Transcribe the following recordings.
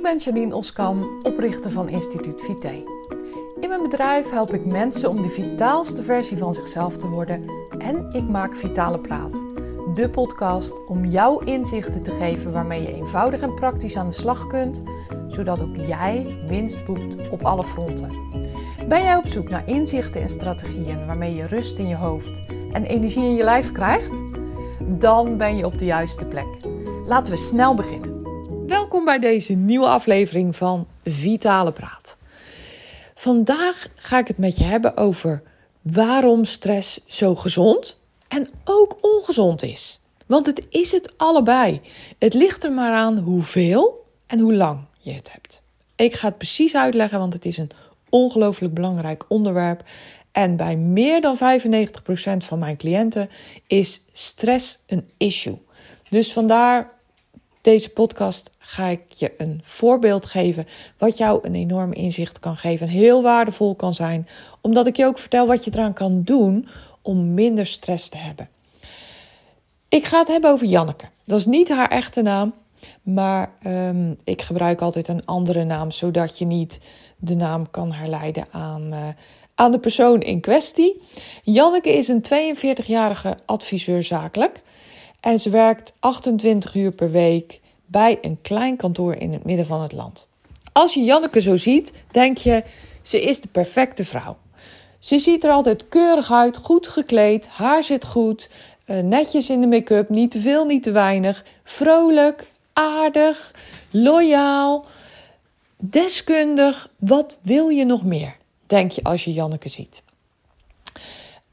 Ik ben Janine Oskam, oprichter van Instituut Vite. In mijn bedrijf help ik mensen om de vitaalste versie van zichzelf te worden en ik maak Vitale Praat, de podcast om jou inzichten te geven waarmee je eenvoudig en praktisch aan de slag kunt, zodat ook jij winst boekt op alle fronten. Ben jij op zoek naar inzichten en strategieën waarmee je rust in je hoofd en energie in je lijf krijgt? Dan ben je op de juiste plek. Laten we snel beginnen. Welkom bij deze nieuwe aflevering van Vitale Praat. Vandaag ga ik het met je hebben over waarom stress zo gezond en ook ongezond is. Want het is het allebei. Het ligt er maar aan hoeveel en hoe lang je het hebt. Ik ga het precies uitleggen, want het is een ongelooflijk belangrijk onderwerp. En bij meer dan 95% van mijn cliënten is stress een issue. Dus vandaar deze podcast ga ik je een voorbeeld geven wat jou een enorm inzicht kan geven en heel waardevol kan zijn, omdat ik je ook vertel wat je eraan kan doen om minder stress te hebben. Ik ga het hebben over Janneke. Dat is niet haar echte naam, maar um, ik gebruik altijd een andere naam, zodat je niet de naam kan herleiden aan, uh, aan de persoon in kwestie. Janneke is een 42-jarige adviseur zakelijk. En ze werkt 28 uur per week bij een klein kantoor in het midden van het land. Als je Janneke zo ziet, denk je, ze is de perfecte vrouw. Ze ziet er altijd keurig uit, goed gekleed, haar zit goed, eh, netjes in de make-up, niet te veel, niet te weinig, vrolijk, aardig, loyaal, deskundig. Wat wil je nog meer? Denk je als je Janneke ziet.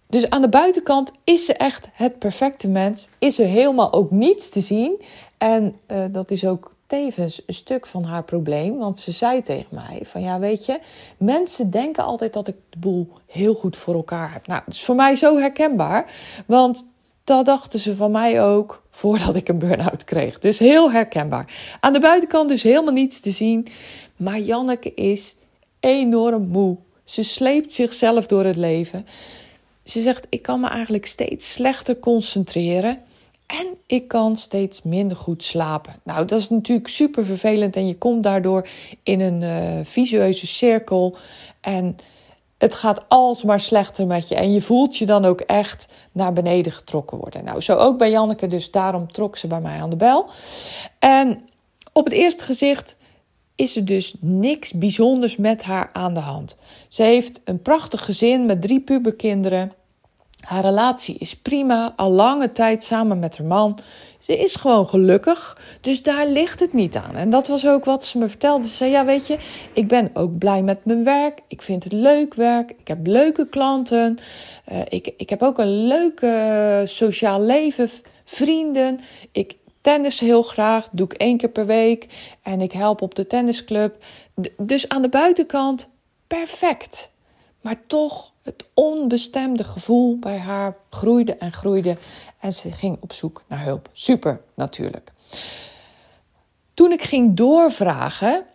Dus aan de buitenkant is ze echt het perfecte mens. Is er helemaal ook niets te zien. En uh, dat is ook tevens een stuk van haar probleem. Want ze zei tegen mij: van ja, weet je, mensen denken altijd dat ik de boel heel goed voor elkaar heb. Nou, dat is voor mij zo herkenbaar. Want dat dachten ze van mij ook voordat ik een burn-out kreeg. Dus heel herkenbaar. Aan de buitenkant dus helemaal niets te zien. Maar Janneke is enorm moe. Ze sleept zichzelf door het leven. Ze zegt: Ik kan me eigenlijk steeds slechter concentreren. En ik kan steeds minder goed slapen. Nou, dat is natuurlijk super vervelend. En je komt daardoor in een uh, visueuze cirkel. En het gaat alsmaar slechter met je. En je voelt je dan ook echt naar beneden getrokken worden. Nou, zo ook bij Janneke. Dus daarom trok ze bij mij aan de bel. En op het eerste gezicht is er dus niks bijzonders met haar aan de hand. Ze heeft een prachtig gezin met drie puberkinderen. Haar relatie is prima, al lange tijd samen met haar man. Ze is gewoon gelukkig, dus daar ligt het niet aan. En dat was ook wat ze me vertelde. Ze zei: Ja, weet je, ik ben ook blij met mijn werk. Ik vind het leuk werk. Ik heb leuke klanten. Uh, ik, ik heb ook een leuk uh, sociaal leven, vrienden. Ik tennis heel graag, doe ik één keer per week. En ik help op de tennisclub. Dus aan de buitenkant perfect. Maar toch, het onbestemde gevoel bij haar groeide en groeide. En ze ging op zoek naar hulp. Super natuurlijk. Toen ik ging doorvragen,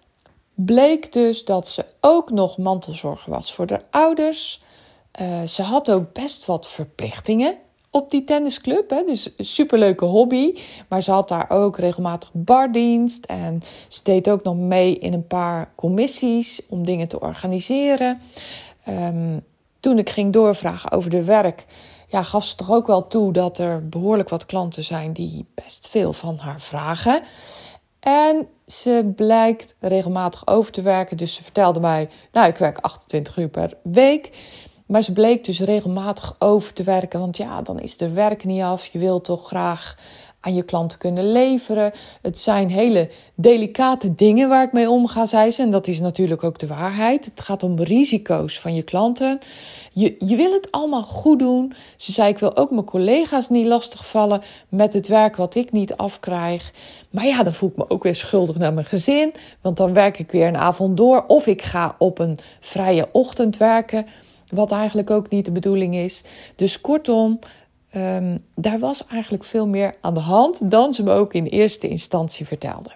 bleek dus dat ze ook nog mantelzorger was voor de ouders. Uh, ze had ook best wat verplichtingen op die tennisclub. Hè? Dus een superleuke hobby. Maar ze had daar ook regelmatig bardienst. En ze deed ook nog mee in een paar commissies om dingen te organiseren. Um, toen ik ging doorvragen over de werk, ja, gaf ze toch ook wel toe dat er behoorlijk wat klanten zijn die best veel van haar vragen. En ze blijkt regelmatig over te werken. Dus ze vertelde mij, nou, ik werk 28 uur per week. Maar ze bleek dus regelmatig over te werken. Want ja, dan is er werk niet af. Je wilt toch graag aan je klanten kunnen leveren. Het zijn hele delicate dingen waar ik mee omga, zei ze. En dat is natuurlijk ook de waarheid. Het gaat om risico's van je klanten. Je, je wil het allemaal goed doen. Ze zei: Ik wil ook mijn collega's niet lastigvallen met het werk wat ik niet afkrijg. Maar ja, dan voel ik me ook weer schuldig naar mijn gezin. Want dan werk ik weer een avond door. Of ik ga op een vrije ochtend werken. Wat eigenlijk ook niet de bedoeling is. Dus kortom, um, daar was eigenlijk veel meer aan de hand dan ze me ook in eerste instantie vertelde.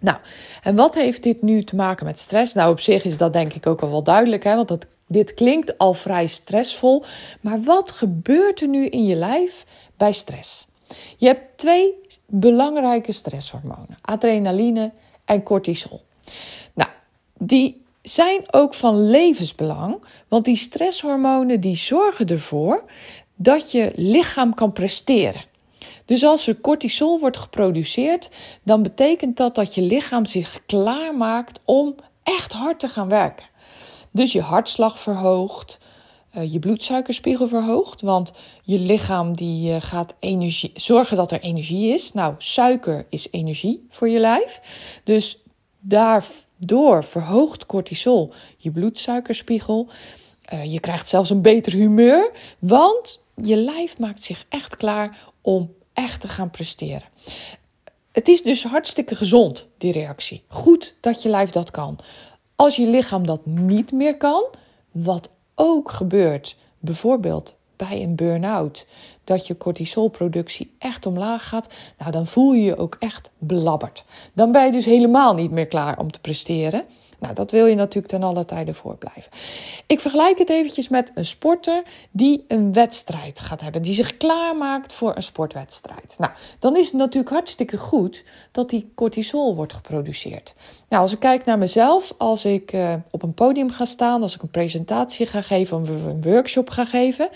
Nou, en wat heeft dit nu te maken met stress? Nou, op zich is dat denk ik ook al wel duidelijk, hè? want dat, dit klinkt al vrij stressvol. Maar wat gebeurt er nu in je lijf bij stress? Je hebt twee belangrijke stresshormonen: adrenaline en cortisol. Nou, die zijn ook van levensbelang, want die stresshormonen die zorgen ervoor dat je lichaam kan presteren. Dus als er cortisol wordt geproduceerd, dan betekent dat dat je lichaam zich klaarmaakt om echt hard te gaan werken. Dus je hartslag verhoogt, uh, je bloedsuikerspiegel verhoogt, want je lichaam die uh, gaat energie, zorgen dat er energie is. Nou, suiker is energie voor je lijf. Dus daardoor verhoogt cortisol je bloedsuikerspiegel. Uh, je krijgt zelfs een beter humeur, want je lijf maakt zich echt klaar om echt te gaan presteren. Het is dus hartstikke gezond, die reactie. Goed dat je lijf dat kan. Als je lichaam dat niet meer kan, wat ook gebeurt, bijvoorbeeld bij een burn-out, dat je cortisolproductie echt omlaag gaat, nou dan voel je je ook echt belabberd. Dan ben je dus helemaal niet meer klaar om te presteren. Nou, dat wil je natuurlijk ten alle tijde voorblijven. Ik vergelijk het eventjes met een sporter die een wedstrijd gaat hebben, die zich klaarmaakt voor een sportwedstrijd. Nou, dan is het natuurlijk hartstikke goed dat die cortisol wordt geproduceerd. Nou, als ik kijk naar mezelf, als ik uh, op een podium ga staan, als ik een presentatie ga geven of een workshop ga geven,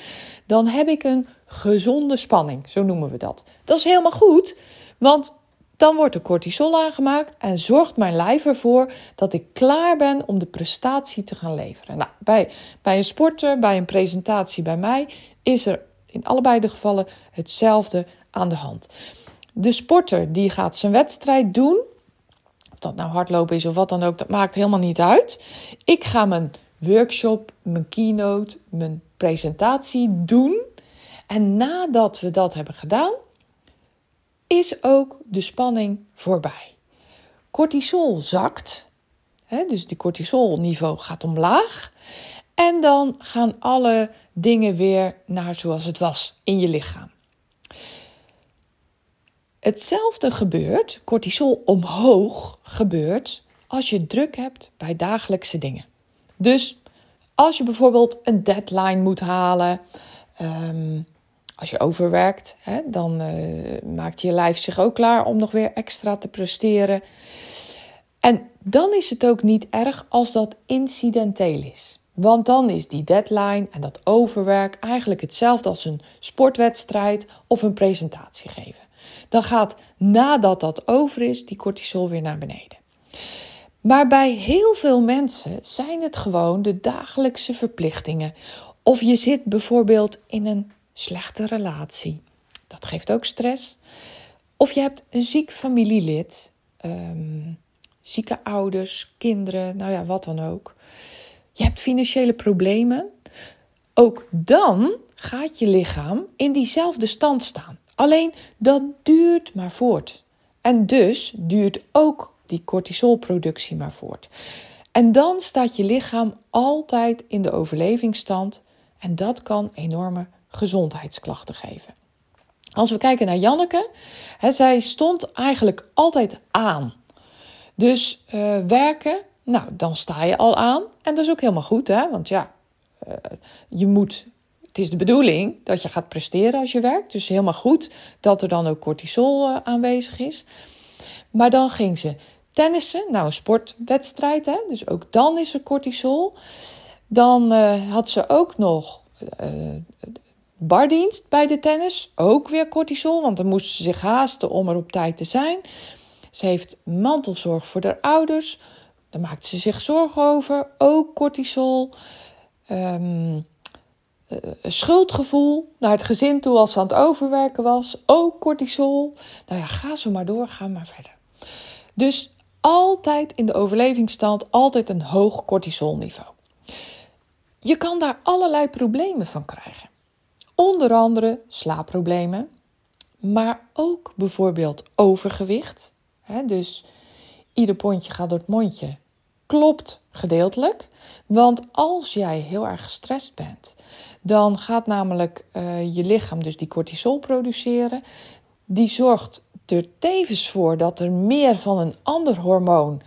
dan heb ik een gezonde spanning, zo noemen we dat. Dat is helemaal goed, want dan wordt de cortisol aangemaakt en zorgt mijn lijf ervoor dat ik klaar ben om de prestatie te gaan leveren. Nou, bij, bij een sporter, bij een presentatie bij mij, is er in allebei de gevallen hetzelfde aan de hand. De sporter die gaat zijn wedstrijd doen, of dat nou hardlopen is of wat dan ook, dat maakt helemaal niet uit. Ik ga mijn workshop, mijn keynote, mijn presentatie doen. En nadat we dat hebben gedaan, is ook de spanning voorbij. Cortisol zakt, hè, dus die cortisolniveau gaat omlaag. En dan gaan alle dingen weer naar zoals het was in je lichaam. Hetzelfde gebeurt, cortisol omhoog gebeurt, als je druk hebt bij dagelijkse dingen. Dus als je bijvoorbeeld een deadline moet halen, ehm, als je overwerkt, hè, dan uh, maakt je lijf zich ook klaar om nog weer extra te presteren. En dan is het ook niet erg als dat incidenteel is. Want dan is die deadline en dat overwerk eigenlijk hetzelfde als een sportwedstrijd of een presentatie geven. Dan gaat nadat dat over is, die cortisol weer naar beneden. Maar bij heel veel mensen zijn het gewoon de dagelijkse verplichtingen. Of je zit bijvoorbeeld in een slechte relatie. Dat geeft ook stress. Of je hebt een ziek familielid, um, zieke ouders, kinderen, nou ja, wat dan ook. Je hebt financiële problemen. Ook dan gaat je lichaam in diezelfde stand staan. Alleen dat duurt maar voort. En dus duurt ook die cortisolproductie maar voort. En dan staat je lichaam altijd in de overlevingsstand. En dat kan enorme gezondheidsklachten geven. Als we kijken naar Janneke, hè, zij stond eigenlijk altijd aan. Dus uh, werken, nou, dan sta je al aan. En dat is ook helemaal goed, hè? Want ja, uh, je moet. Het is de bedoeling dat je gaat presteren als je werkt. Dus helemaal goed dat er dan ook cortisol uh, aanwezig is. Maar dan ging ze tennissen, nou een sportwedstrijd, hè? dus ook dan is er cortisol. Dan had ze ook nog bardienst bij de tennis, ook weer cortisol, want dan moest ze zich haasten om er op tijd te zijn. Ze heeft mantelzorg voor haar ouders, daar maakt ze zich zorgen over, ook cortisol. Um, schuldgevoel naar het gezin toe als ze aan het overwerken was, ook cortisol. Nou ja, ga zo maar door, ga maar verder. Dus altijd in de overlevingsstand, altijd een hoog cortisolniveau. Je kan daar allerlei problemen van krijgen. Onder andere slaapproblemen, maar ook bijvoorbeeld overgewicht. dus ieder pondje gaat door het mondje. Klopt gedeeltelijk, want als jij heel erg gestrest bent, dan gaat namelijk uh, je lichaam dus die cortisol produceren. Die zorgt er tevens voor dat er meer van een ander hormoon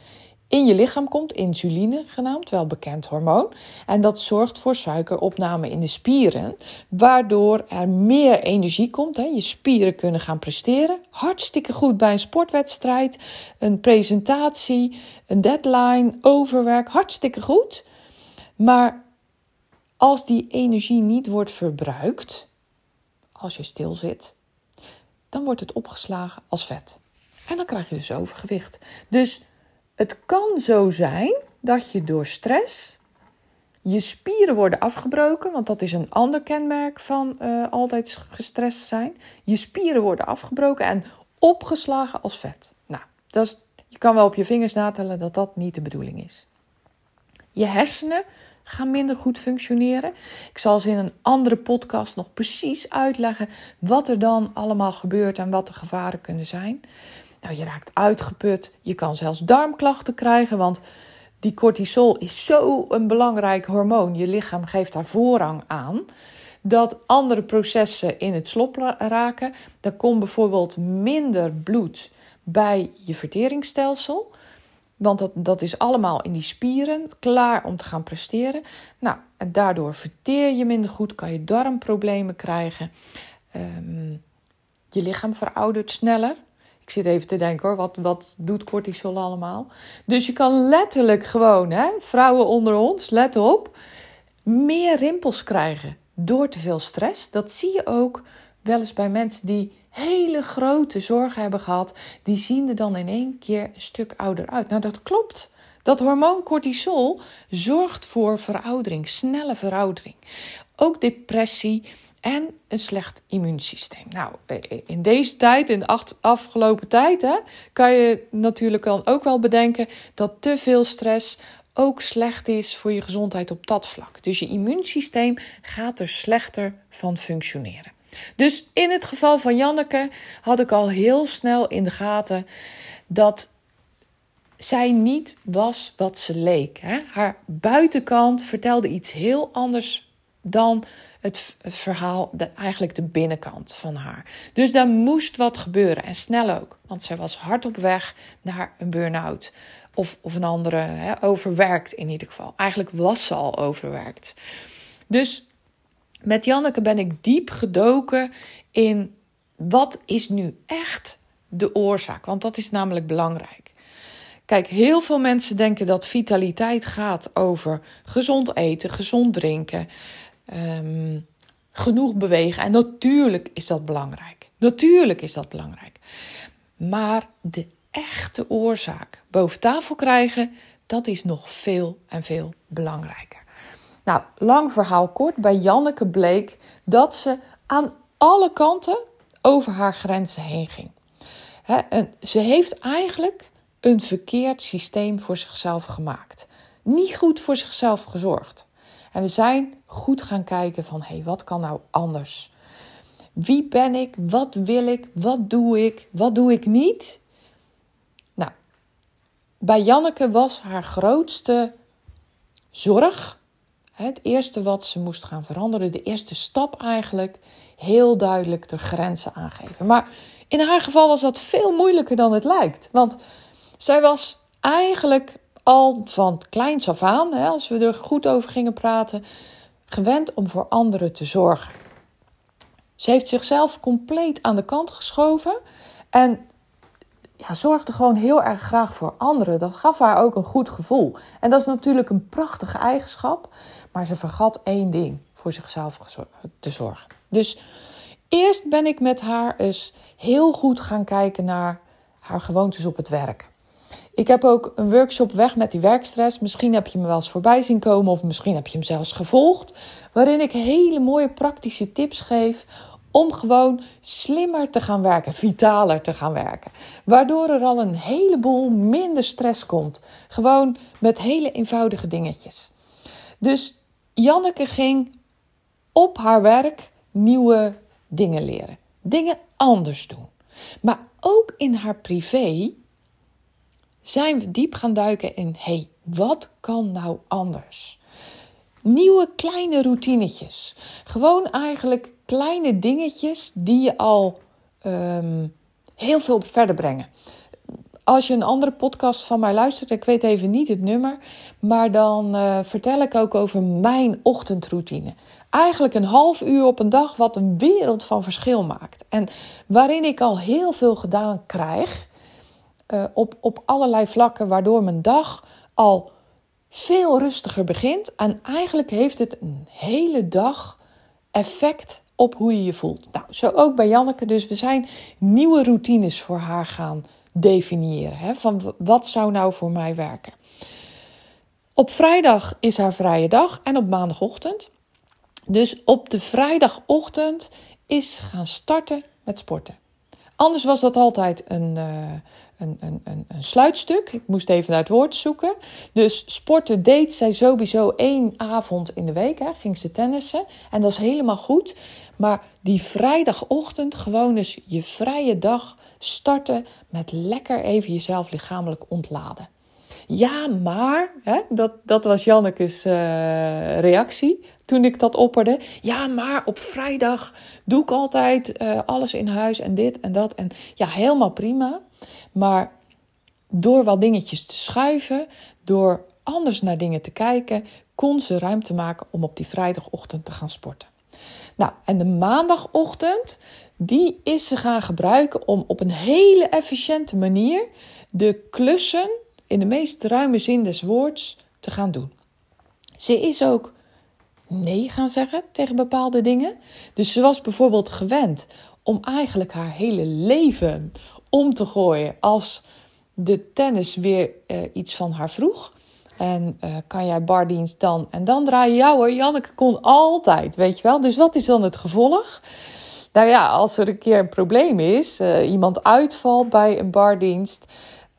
in je lichaam komt, insuline genaamd, wel bekend hormoon. En dat zorgt voor suikeropname in de spieren, waardoor er meer energie komt. Hè. Je spieren kunnen gaan presteren. Hartstikke goed bij een sportwedstrijd, een presentatie, een deadline, overwerk. Hartstikke goed. Maar als die energie niet wordt verbruikt, als je stil zit, dan wordt het opgeslagen als vet. En dan krijg je dus overgewicht. Dus het kan zo zijn dat je door stress je spieren worden afgebroken, want dat is een ander kenmerk van uh, altijd gestrest zijn. Je spieren worden afgebroken en opgeslagen als vet. Nou, dat is, je kan wel op je vingers natellen dat dat niet de bedoeling is. Je hersenen gaan minder goed functioneren. Ik zal ze in een andere podcast nog precies uitleggen wat er dan allemaal gebeurt en wat de gevaren kunnen zijn. Nou, je raakt uitgeput, je kan zelfs darmklachten krijgen, want die cortisol is zo een belangrijk hormoon. Je lichaam geeft daar voorrang aan. Dat andere processen in het slop raken. Er komt bijvoorbeeld minder bloed bij je verteringsstelsel. Want dat, dat is allemaal in die spieren klaar om te gaan presteren. Nou, en daardoor verteer je minder goed, kan je darmproblemen krijgen. Um, je lichaam veroudert sneller. Ik zit even te denken hoor, wat, wat doet cortisol allemaal? Dus je kan letterlijk gewoon, hè, vrouwen onder ons, let op, meer rimpels krijgen door te veel stress. Dat zie je ook wel eens bij mensen die hele grote zorgen hebben gehad. Die zien er dan in één keer een stuk ouder uit. Nou, dat klopt. Dat hormoon cortisol zorgt voor veroudering, snelle veroudering. Ook depressie en een slecht immuunsysteem. Nou, in deze tijd, in de afgelopen tijd, hè, kan je natuurlijk dan ook wel bedenken dat te veel stress ook slecht is voor je gezondheid op dat vlak. Dus je immuunsysteem gaat er slechter van functioneren. Dus in het geval van Janneke had ik al heel snel in de gaten dat zij niet was wat ze leek. Hè? Haar buitenkant vertelde iets heel anders dan het, verhaal, de, eigenlijk de binnenkant van haar. Dus daar moest wat gebeuren en snel ook, want zij was hard op weg naar een burn-out. Of, of een andere, hè, overwerkt in ieder geval. Eigenlijk was ze al overwerkt. Dus met Janneke ben ik diep gedoken in wat is nu echt de oorzaak, want dat is namelijk belangrijk. Kijk, heel veel mensen denken dat vitaliteit gaat over gezond eten, gezond drinken, Ehm, genoeg bewegen. En natuurlijk is dat belangrijk. Natuurlijk is dat belangrijk. Maar de echte oorzaak boven tafel krijgen, dat is nog veel en veel belangrijker. Nou, lang verhaal kort. Bij Janneke bleek dat ze aan alle kanten over haar grenzen heen ging. en ze heeft eigenlijk een verkeerd systeem voor zichzelf gemaakt. Niet goed voor zichzelf gezorgd. En we zijn goed gaan kijken van hé, hey, wat kan nou anders? Wie ben ik? Wat wil ik? Wat doe ik? Wat doe ik niet? Nou, bij Janneke was haar grootste zorg, het eerste wat ze moest gaan veranderen, de eerste stap eigenlijk, heel duidelijk de grenzen aangeven. Maar in haar geval was dat veel moeilijker dan het lijkt. Want zij was eigenlijk al van kleins af aan, hè, als we er goed over gingen praten, gewend om voor anderen te zorgen. Ze heeft zichzelf compleet aan de kant geschoven en ja, zorgde gewoon heel erg graag voor anderen. Dat gaf haar ook een goed gevoel. En dat is natuurlijk een prachtige eigenschap, maar ze vergat één ding: voor zichzelf te zorgen. Dus eerst ben ik met haar eens heel goed gaan kijken naar haar gewoontes op het werk. Ik heb ook een workshop weg met die werkstress. Misschien heb je me wel eens voorbij zien komen of misschien heb je hem zelfs gevolgd. Waarin ik hele mooie praktische tips geef om gewoon slimmer te gaan werken, vitaler te gaan werken. Waardoor er al een heleboel minder stress komt. Gewoon met hele eenvoudige dingetjes. Dus Janneke ging op haar werk nieuwe dingen leren. Dingen anders doen. Maar ook in haar privé zijn we diep gaan duiken in: hey, wat kan nou anders? Nieuwe kleine routinetjes. Gewoon eigenlijk kleine dingetjes die je al um, heel veel verder brengen. als je een andere podcast van mij luistert, ik weet even niet het nummer, maar dan uh, vertel ik ook over mijn ochtendroutine. Eigenlijk een half uur op een dag, wat een wereld van verschil maakt. En waarin ik al heel veel gedaan krijg uh, op, op allerlei vlakken, waardoor mijn dag al veel rustiger begint. En eigenlijk heeft het een hele dag effect op hoe je je voelt. Nou, zo ook bij Janneke. Dus we zijn nieuwe routines voor haar gaan definiëren. Hè? Van wat zou nou voor mij werken? Op vrijdag is haar vrije dag en op maandagochtend. Dus op de vrijdagochtend is gaan starten met sporten. Anders was dat altijd een, uh, een, een, sluitstuk. Ik moest even naar het woord zoeken. Dus sporten deed zij sowieso één avond in de week. Hè, ging ze tennissen. En dat is helemaal goed. Maar die vrijdagochtend, gewoon eens je vrije dag starten met lekker even jezelf lichamelijk ontladen. Ja, maar, hè, dat, dat was Janneke's uh, reactie toen ik dat opperde. Ja, maar op vrijdag doe ik altijd uh, alles in huis en dit en dat. En ja, helemaal prima. Maar door wat dingetjes te schuiven, door anders naar dingen te kijken, kon ze ruimte maken om op die vrijdagochtend te gaan sporten. Nou, en de maandagochtend, die is ze gaan gebruiken om op een hele efficiënte manier de klussen in de meest ruime zin des woords te gaan doen. Ze is ook nee gaan zeggen tegen bepaalde dingen. Dus ze was bijvoorbeeld gewend om eigenlijk haar hele leven om te gooien als de tennis weer uh, iets van haar vroeg. En uh, kan jij bardienst dan? En dan draai je jou hoor. Janneke kon altijd, weet je wel. Dus wat is dan het gevolg? Nou ja, als er een keer een probleem is, uh, iemand uitvalt bij een bardienst,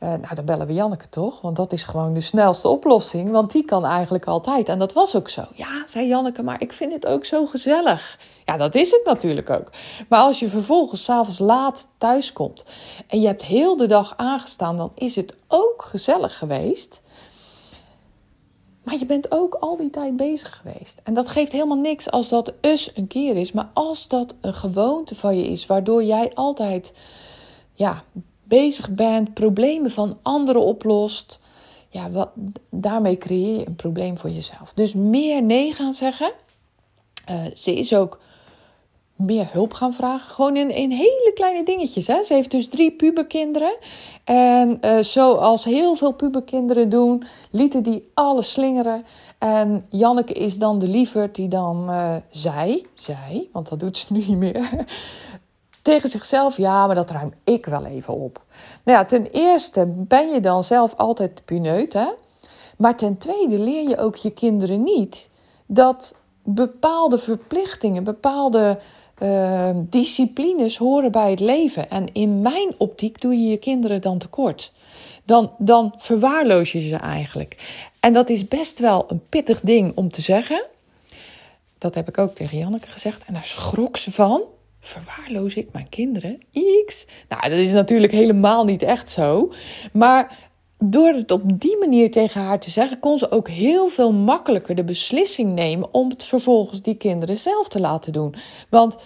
uh, nou, dan bellen we Janneke toch? Want dat is gewoon de snelste oplossing. Want die kan eigenlijk altijd. En dat was ook zo. Ja, zei Janneke, maar ik vind het ook zo gezellig. Ja, dat is het natuurlijk ook. Maar als je vervolgens s'avonds laat thuis komt en je hebt heel de dag aangestaan, dan is het ook gezellig geweest. Maar je bent ook al die tijd bezig geweest. En dat geeft helemaal niks als dat eens een keer is. Maar als dat een gewoonte van je is, waardoor jij altijd ja, bezig bent, problemen van anderen oplost. Ja, wat, daarmee creëer je een probleem voor jezelf. Dus meer nee gaan zeggen. Uh, ze is ook meer hulp gaan vragen. Gewoon in, in hele kleine dingetjes. Hè. Ze heeft dus drie puberkinderen. En uh, zoals heel veel puberkinderen doen, lieten die alles slingeren. En Janneke is dan de lieverd die dan uh, zei, zei, want dat doet ze nu niet meer. Tegen zichzelf, ja, maar dat ruim ik wel even op. Nou ja, ten eerste ben je dan zelf altijd pineut, hè? Maar ten tweede leer je ook je kinderen niet dat bepaalde verplichtingen, bepaalde uh, disciplines horen bij het leven. En in mijn optiek doe je je kinderen dan tekort. Dan, dan verwaarloos je ze eigenlijk. En dat is best wel een pittig ding om te zeggen. Dat heb ik ook tegen Janneke gezegd. En daar schrok ze van. Verwaarloos ik mijn kinderen? X? Nou, dat is natuurlijk helemaal niet echt zo. Maar door het op die manier tegen haar te zeggen, kon ze ook heel veel makkelijker de beslissing nemen om het vervolgens die kinderen zelf te laten doen. Want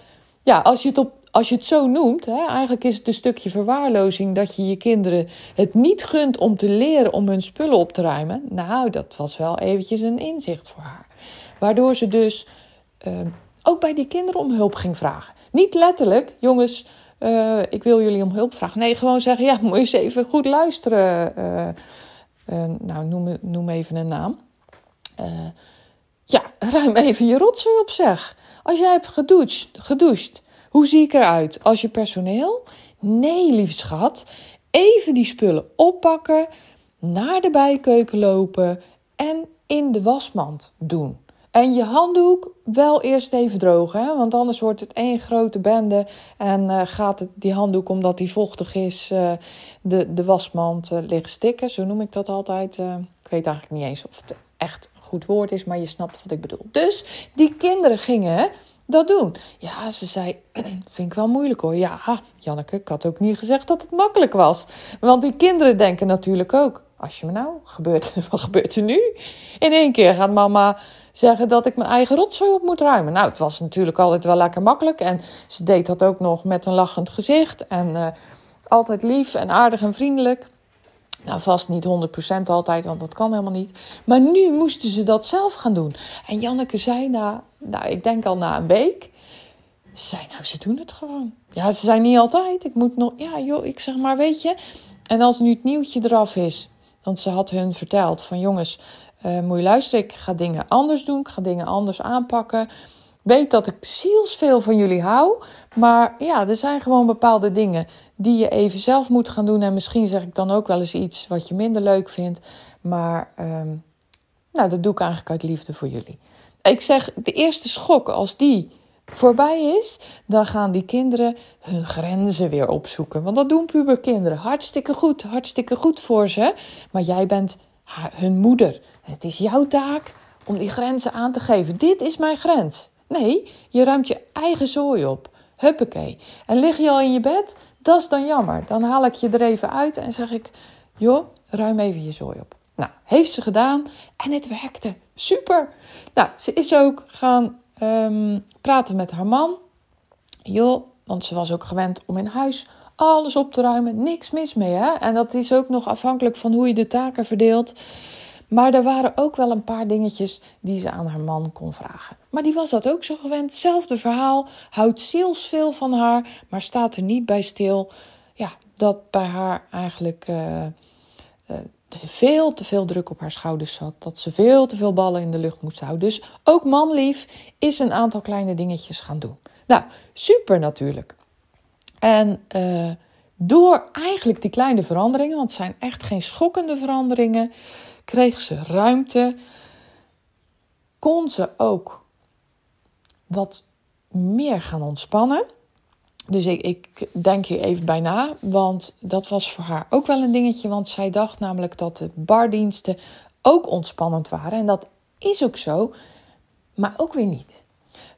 ja, als je het, op, als je het zo noemt, hè, eigenlijk is het een stukje verwaarlozing dat je je kinderen het niet gunt om te leren om hun spullen op te ruimen. Nou, dat was wel eventjes een inzicht voor haar. Waardoor ze dus uh, ook bij die kinderen om hulp ging vragen. Niet letterlijk, jongens, uh, ik wil jullie om hulp vragen. Nee, gewoon zeggen, ja, moet je eens even goed luisteren. Uh, uh, nou, noem, noem even een naam. ja, ruim even je rotzooi op, zeg. Als jij hebt gedoucht, gedoucht, hoe zie ik eruit? Als je personeel? Nee, lief schat. Even die spullen oppakken, naar de bijkeuken lopen en in de wasmand doen. En je handdoek wel eerst even drogen, hè? want anders wordt het één grote bende en uh, gaat het, die handdoek, omdat die vochtig is, uh, de, de wasmand uh, liggen stikken. Zo noem ik dat altijd. ik weet eigenlijk niet eens of het echt een goed woord is, maar je snapt wat ik bedoel. Dus die kinderen gingen dat doen. Ja, ze zei, vind ik wel moeilijk hoor. Ja, Janneke, ik had ook niet gezegd dat het makkelijk was. Want die kinderen denken natuurlijk ook, als je me nou, gebeurt, wat gebeurt er nu? In één keer gaat mama zeggen dat ik mijn eigen rotzooi op moet ruimen. Nou, het was natuurlijk altijd wel lekker makkelijk. En ze deed dat ook nog met een lachend gezicht. En uh, altijd lief en aardig en vriendelijk. Nou, vast niet 100% altijd, want dat kan helemaal niet. Maar nu moesten ze dat zelf gaan doen. En Janneke zei na, nou, ik denk al na een week. Ze zei, nou, ze doen het gewoon. Ja, ze zijn niet altijd. Ik moet nog, ja, joh, ik zeg maar, weet je. En als nu het nieuwtje eraf is, want ze had hun verteld van jongens, uh, moet je luisteren, ik ga dingen anders doen, ik ga dingen anders aanpakken. Weet dat ik zielsveel van jullie hou, maar ja, er zijn gewoon bepaalde dingen die je even zelf moet gaan doen. En misschien zeg ik dan ook wel eens iets wat je minder leuk vindt, maar um, nou, dat doe ik eigenlijk uit liefde voor jullie. Ik zeg, de eerste schok, als die voorbij is, dan gaan die kinderen hun grenzen weer opzoeken. Want dat doen puberkinderen. Hartstikke goed, hartstikke goed voor ze. Maar jij bent hun moeder. Het is jouw taak om die grenzen aan te geven. Dit is mijn grens. Nee, je ruimt je eigen zooi op. Huppakee. En lig je al in je bed? Dat is dan jammer. Dan haal ik je er even uit en zeg ik: joh, ruim even je zooi op. Nou, heeft ze gedaan en het werkte. Super. Nou, ze is ook gaan Ehm, praten met haar man. Joh, want ze was ook gewend om in huis alles op te ruimen. Niks mis mee, hè? En dat is ook nog afhankelijk van hoe je de taken verdeelt. Maar er waren ook wel een paar dingetjes die ze aan haar man kon vragen. Maar die was dat ook zo gewend. Hetzelfde verhaal. Houdt zielsveel van haar, maar staat er niet bij stil. Ja, dat bij haar eigenlijk uh, veel te veel druk op haar schouders zat. Dat ze veel te veel ballen in de lucht moest houden. Dus ook manlief is een aantal kleine dingetjes gaan doen. Nou, super natuurlijk. En uh, door eigenlijk die kleine veranderingen, want het zijn echt geen schokkende veranderingen, kreeg ze ruimte. Kon ze ook wat meer gaan ontspannen. Dus ik, ik, denk hier even bij na, want dat was voor haar ook wel een dingetje. Want zij dacht namelijk dat de bardiensten ook ontspannend waren. En dat is ook zo, maar ook weer niet.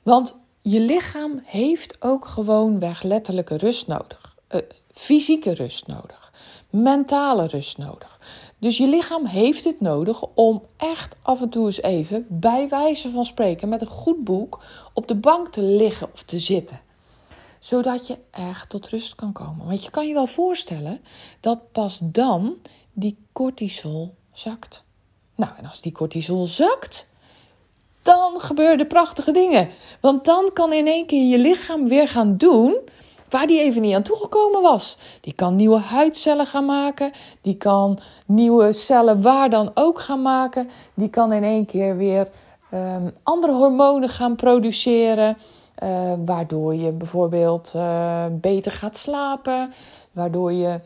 Want je lichaam heeft ook gewoon weg letterlijke rust nodig. Uh, fysieke rust nodig. Mentale rust nodig. Dus je lichaam heeft het nodig om echt af en toe eens even, bij wijze van spreken, met een goed boek op de bank te liggen of te zitten zodat je echt tot rust kan komen. Want je kan je wel voorstellen dat pas dan die cortisol zakt. Nou, en als die cortisol zakt, dan gebeuren prachtige dingen. Want dan kan in één keer je lichaam weer gaan doen waar die even niet aan toegekomen was. Die kan nieuwe huidcellen gaan maken. Die kan nieuwe cellen waar dan ook gaan maken. Die kan in één keer weer um, andere hormonen gaan produceren. Uh, waardoor je bijvoorbeeld uh, beter gaat slapen. Waardoor je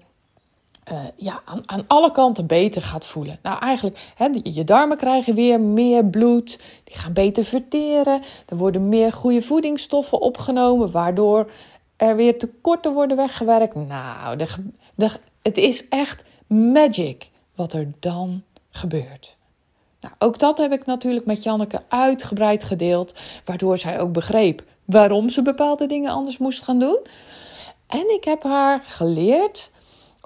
uh, ja, aan, aan, alle kanten beter gaat voelen. Nou, eigenlijk, hè, je darmen krijgen weer meer bloed. Die gaan beter verteren. Er worden meer goede voedingsstoffen opgenomen. Waardoor er weer tekorten worden weggewerkt. Nou, de, de, het is echt magic wat er dan gebeurt. Nou, ook dat heb ik natuurlijk met Janneke uitgebreid gedeeld. Waardoor zij ook begreep waarom ze bepaalde dingen anders moest gaan doen. En ik heb haar geleerd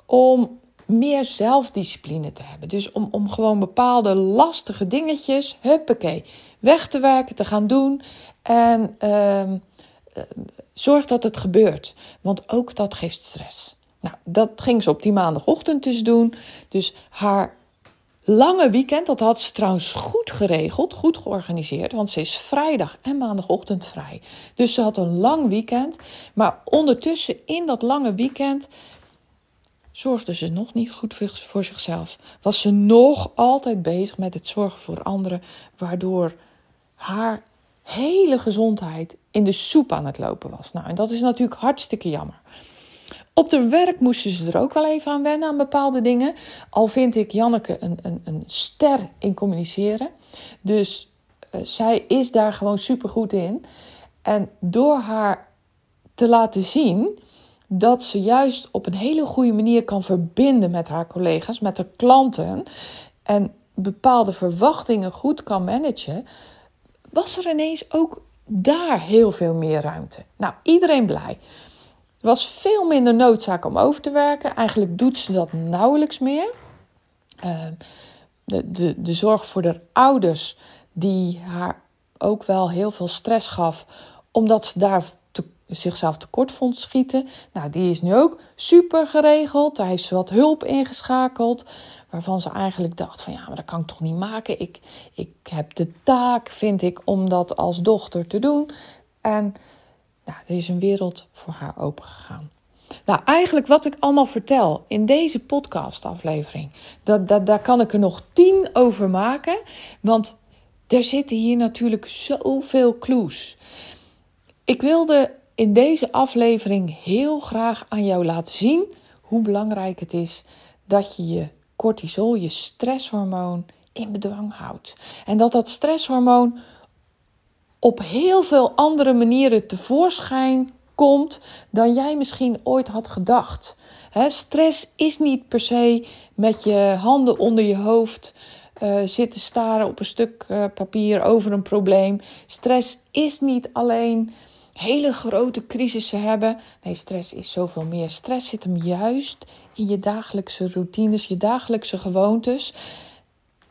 om meer zelfdiscipline te hebben. Dus om, om gewoon bepaalde lastige dingetjes, huppakee, weg te werken, te gaan doen. En uh, zorg dat het gebeurt. Want ook dat geeft stress. Nou, dat ging ze op die maandagochtend dus doen. Dus haar lange weekend. Dat had ze trouwens goed geregeld, goed georganiseerd. Want ze is vrijdag en maandagochtend vrij. Dus ze had een lang weekend. Maar ondertussen in dat lange weekend zorgde ze nog niet goed voor zichzelf. Was ze nog altijd bezig met het zorgen voor anderen. Waardoor haar hele gezondheid in de soep aan het lopen was. Nou, en dat is natuurlijk hartstikke jammer. Op de werk moesten ze er ook wel even aan wennen, aan bepaalde dingen. Al vind ik Janneke een, een, een ster in communiceren. Dus uh, zij is daar gewoon super goed in. En door haar te laten zien dat ze juist op een hele goede manier kan verbinden met haar collega's, met haar klanten. En bepaalde verwachtingen goed kan managen, was er ineens ook daar heel veel meer ruimte. Nou, iedereen blij. Er was veel minder noodzaak om over te werken. Eigenlijk doet ze dat nauwelijks meer. Ehm, de, de, de zorg voor de ouders, die haar ook wel heel veel stress gaf, omdat ze daar te, zichzelf tekort vond schieten. Nou, die is nu ook super geregeld. Daar heeft ze wat hulp ingeschakeld. Waarvan ze eigenlijk dacht van ja, maar dat kan ik toch niet maken. Ik, ik heb de taak, vind ik, om dat als dochter te doen. En er is een wereld voor haar opengegaan. Nou, eigenlijk wat ik allemaal vertel in deze podcastaflevering, dat, dat, daar kan ik er nog tien over maken. Want er zitten hier natuurlijk zoveel clues. Ik wilde in deze aflevering heel graag aan jou laten zien hoe belangrijk het is dat je je cortisol, je stresshormoon, in bedwang houdt. En dat dat stresshormoon op heel veel andere manieren tevoorschijn komt dan jij misschien ooit had gedacht. stress is niet per se met je handen onder je hoofd uh, zitten staren op een stuk uh, papier over een probleem. Stress is niet alleen hele grote crisissen hebben. Nee, stress is zoveel meer. Stress zit hem juist in je dagelijkse routines, je dagelijkse gewoontes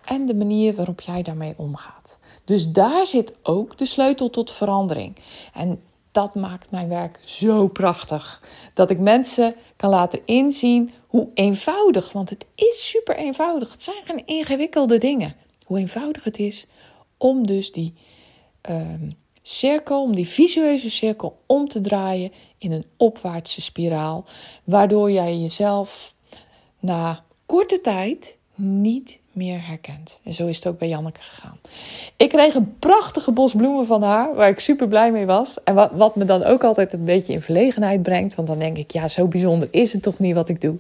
en de manier waarop jij daarmee omgaat. Dus daar zit ook de sleutel tot verandering. En dat maakt mijn werk zo prachtig. Dat ik mensen kan laten inzien hoe eenvoudig, want het is super eenvoudig. Het zijn geen ingewikkelde dingen. Hoe eenvoudig het is om dus die ehm, cirkel, om die visueuze cirkel om te draaien in een opwaartse spiraal. Waardoor jij jezelf na korte tijd niet meer herkent. En zo is het ook bij Janneke gegaan. Ik kreeg een prachtige bos bloemen van haar, waar ik super blij mee was. En wat, wat me dan ook altijd een beetje in verlegenheid brengt. Want dan denk ik, ja, zo bijzonder is het toch niet wat ik doe.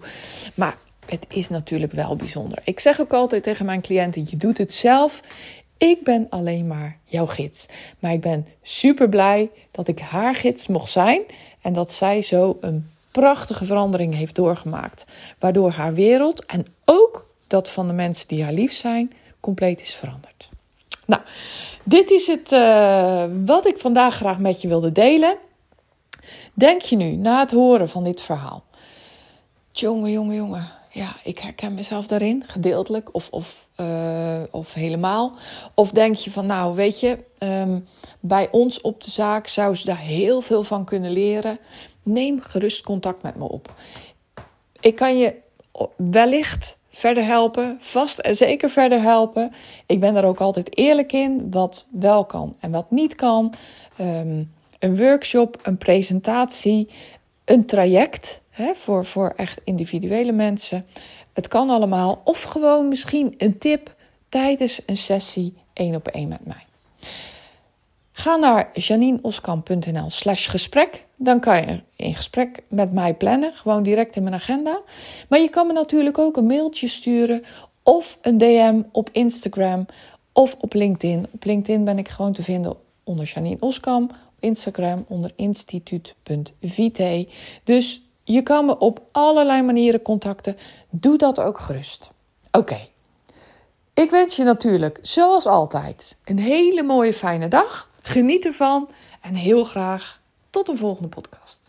Maar het is natuurlijk wel bijzonder. Ik zeg ook altijd tegen mijn cliënten: je doet het zelf. Ik ben alleen maar jouw gids. Maar ik ben super blij dat ik haar gids mocht zijn. En dat zij zo een prachtige verandering heeft doorgemaakt. Waardoor haar wereld en ook dat van de mensen die haar lief zijn compleet is veranderd. Nou, dit is het uh, wat ik vandaag graag met je wilde delen. Denk je nu na het horen van dit verhaal? Jongen, jongen, jongen. Ja, ik herken mezelf daarin, gedeeltelijk of, of, uh, of helemaal. Of denk je van, nou, weet je, um, bij ons op de zaak zou ze daar heel veel van kunnen leren. Neem gerust contact met me op. Ik kan je wellicht verder helpen, vast en zeker verder helpen. Ik ben daar ook altijd eerlijk in, wat wel kan en wat niet kan. Um, een workshop, een presentatie, een traject hè, voor, voor echt individuele mensen. Het kan allemaal. Of gewoon misschien een tip tijdens een sessie één op één met mij. Ga naar janineoskamp.nl slash gesprek. Dan kan je een gesprek met mij plannen, gewoon direct in mijn agenda. Maar je kan me natuurlijk ook een mailtje sturen of een DM op Instagram of op LinkedIn. Op LinkedIn ben ik gewoon te vinden onder Janine Oskam, op Instagram onder instituut.vt. Dus je kan me op allerlei manieren contacten. Doe dat ook gerust. Oké. Ik wens je natuurlijk, zoals altijd, een hele mooie fijne dag. Geniet ervan en heel graag tot de volgende podcast.